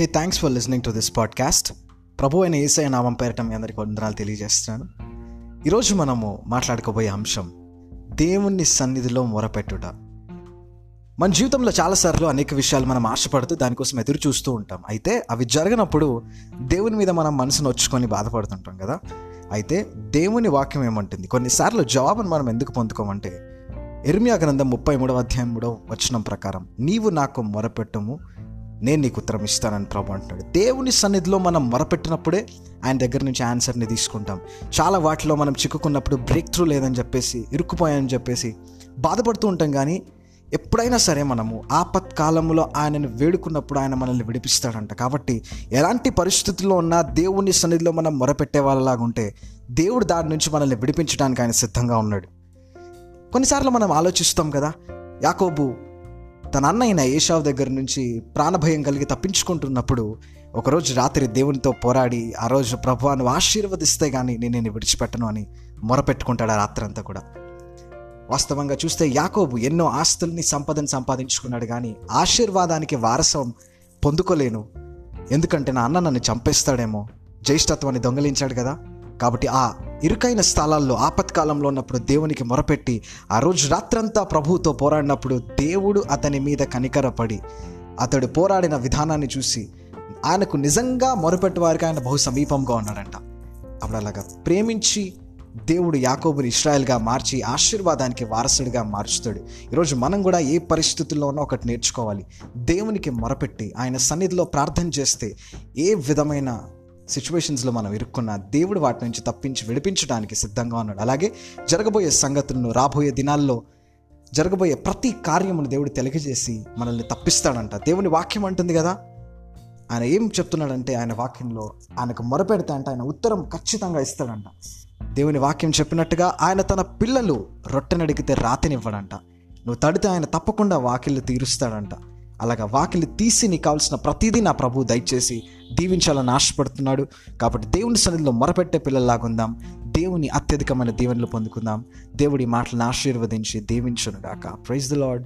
Hey thanks for listening to this podcast ప్రభు అయిన ఏసఐ నామం పేరటం మీ అందరికీ వందనాలు తెలియజేస్తున్నాను. ఈరోజు మనము మాట్లాడుకోబోయే అంశం దేవుని సన్నిధిలో మొరపెట్టుట. మన జీవితంలో చాలాసార్లు అనేక విషయాలు మనం ఆశపడుతూ దానికోసం ఎదురు చూస్తూ ఉంటాం. అయితే అవి జరగనప్పుడు దేవుని మీద మనం మనసును వచ్చుకొని బాధపడుతుంటాం కదా. అయితే దేవుని వాక్యం ఏమంటుంది? కొన్నిసార్లు జవాబును మనం ఎందుకు పొందుకోమంటే ఎర్మియా గ్రంథం ముప్పై మూడవ అధ్యాయం మూడవ వచనం ప్రకారం నీవు నాకు మొరపెట్టము నేను నీకు ఉత్తరం ఇస్తానని ప్రభు అంటున్నాడు దేవుని సన్నిధిలో మనం మొరపెట్టినప్పుడే ఆయన దగ్గర నుంచి ఆన్సర్ని తీసుకుంటాం. చాలా వాటిలో మనం చిక్కుకున్నప్పుడు బ్రేక్ త్రూ లేదని చెప్పేసి ఇరుక్కుపోయాయని చెప్పేసి బాధపడుతూ ఉంటాం కానీ ఎప్పుడైనా సరే మనము ఆపత్కాలంలో ఆయనను వేడుకున్నప్పుడు ఆయన మనల్ని విడిపిస్తాడంట. కాబట్టి ఎలాంటి పరిస్థితుల్లో ఉన్నా దేవుని సన్నిధిలో మనం మొరపెట్టే వాళ్ళలాగా ఉంటే దేవుడు దాని నుంచి మనల్ని విడిపించడానికి ఆయన సిద్ధంగా ఉన్నాడు. కొన్నిసార్లు మనం ఆలోచిస్తాం కదా యాకోబు తన అన్నయ్యన ఏషావు దగ్గర నుంచి ప్రాణభయం కలిగి తప్పించుకుంటున్నప్పుడు ఒకరోజు రాత్రి దేవునితో పోరాడి ఆ రోజు ప్రభువాను ఆశీర్వదిస్తే కానీ నేను నేను విడిచిపెట్టను అని మొరపెట్టుకుంటాడు ఆ రాత్రి అంతా కూడా. వాస్తవంగా చూస్తే యాకోబు ఎన్నో ఆస్తుల్ని సంపదను సంపాదించుకున్నాడు కానీ ఆశీర్వాదానికి వారసం పొందుకోలేను. ఎందుకంటే నా అన్న నన్ను చంపేస్తాడేమో జ్యేష్ఠత్వాన్ని దొంగలించాడు కదా. కాబట్టి ఆ ఇరుకైన స్థలాల్లో ఆపత్కాలంలో ఉన్నప్పుడు దేవునికి మొరపెట్టి ఆ రోజు రాత్రంతా ప్రభువుతో పోరాడినప్పుడు దేవుడు అతని మీద కనికరపడి అతడు పోరాడిన విధానాన్ని చూసి ఆయనకు నిజంగా మొరపెట్టు వారికి ఆయన బహు సమీపంగా ఉన్నాడంట. అప్పుడు అలాగా ప్రేమించి దేవుడు యాకోబుని ఇస్రాయల్గా మార్చి ఆశీర్వాదానికి వారసుడిగా మార్చుతాడు. ఈరోజు మనం కూడా ఏ పరిస్థితుల్లో ఉన్నా ఒకటి నేర్చుకోవాలి. దేవునికి మొరపెట్టి ఆయన సన్నిధిలో ప్రార్థన చేస్తే ఏ విధమైన సిచ్యువేషన్స్లో మనం ఇరుక్కున్న దేవుడు వాటి నుంచి తప్పించి విడిపించడానికి సిద్ధంగా ఉన్నాడు. అలాగే జరగబోయే సంగతులను రాబోయే దినాల్లో జరగబోయే ప్రతి కార్యమును దేవుడు తెలియజేసి మనల్ని తప్పిస్తాడంట. దేవుని వాక్యం అంటుంది కదా? ఆయన ఏం చెప్తున్నాడంటే ఆయన వాక్యంలో ఆయనకు మొరపెడితే అంటే ఆయన ఉత్తరం ఖచ్చితంగా ఇస్తాడంట. దేవుని వాక్యం చెప్పినట్టుగా ఆయన తన పిల్లలు రొట్టెనడిగితే రాతినివ్వడంట. నువ్వు తడితే ఆయన తప్పకుండా వాకిళ్ళు తీరుస్తాడంట. అలాగా వాకిలి తీసి నీకు కావాల్సిన ప్రతిదీ నా ప్రభు దయచేసి దీవించాలని ఆశపడుతున్నాడు. కాబట్టి దేవుని సన్నిధిలో మొరపెట్టే పిల్లల్లాగుందాం. దేవుని అత్యధికమైన దీవెనలు పొందుకుందాం. దేవుడి మాటలను ఆశీర్వదించి దీవించును గాక ప్రైజ్ ద లాడ్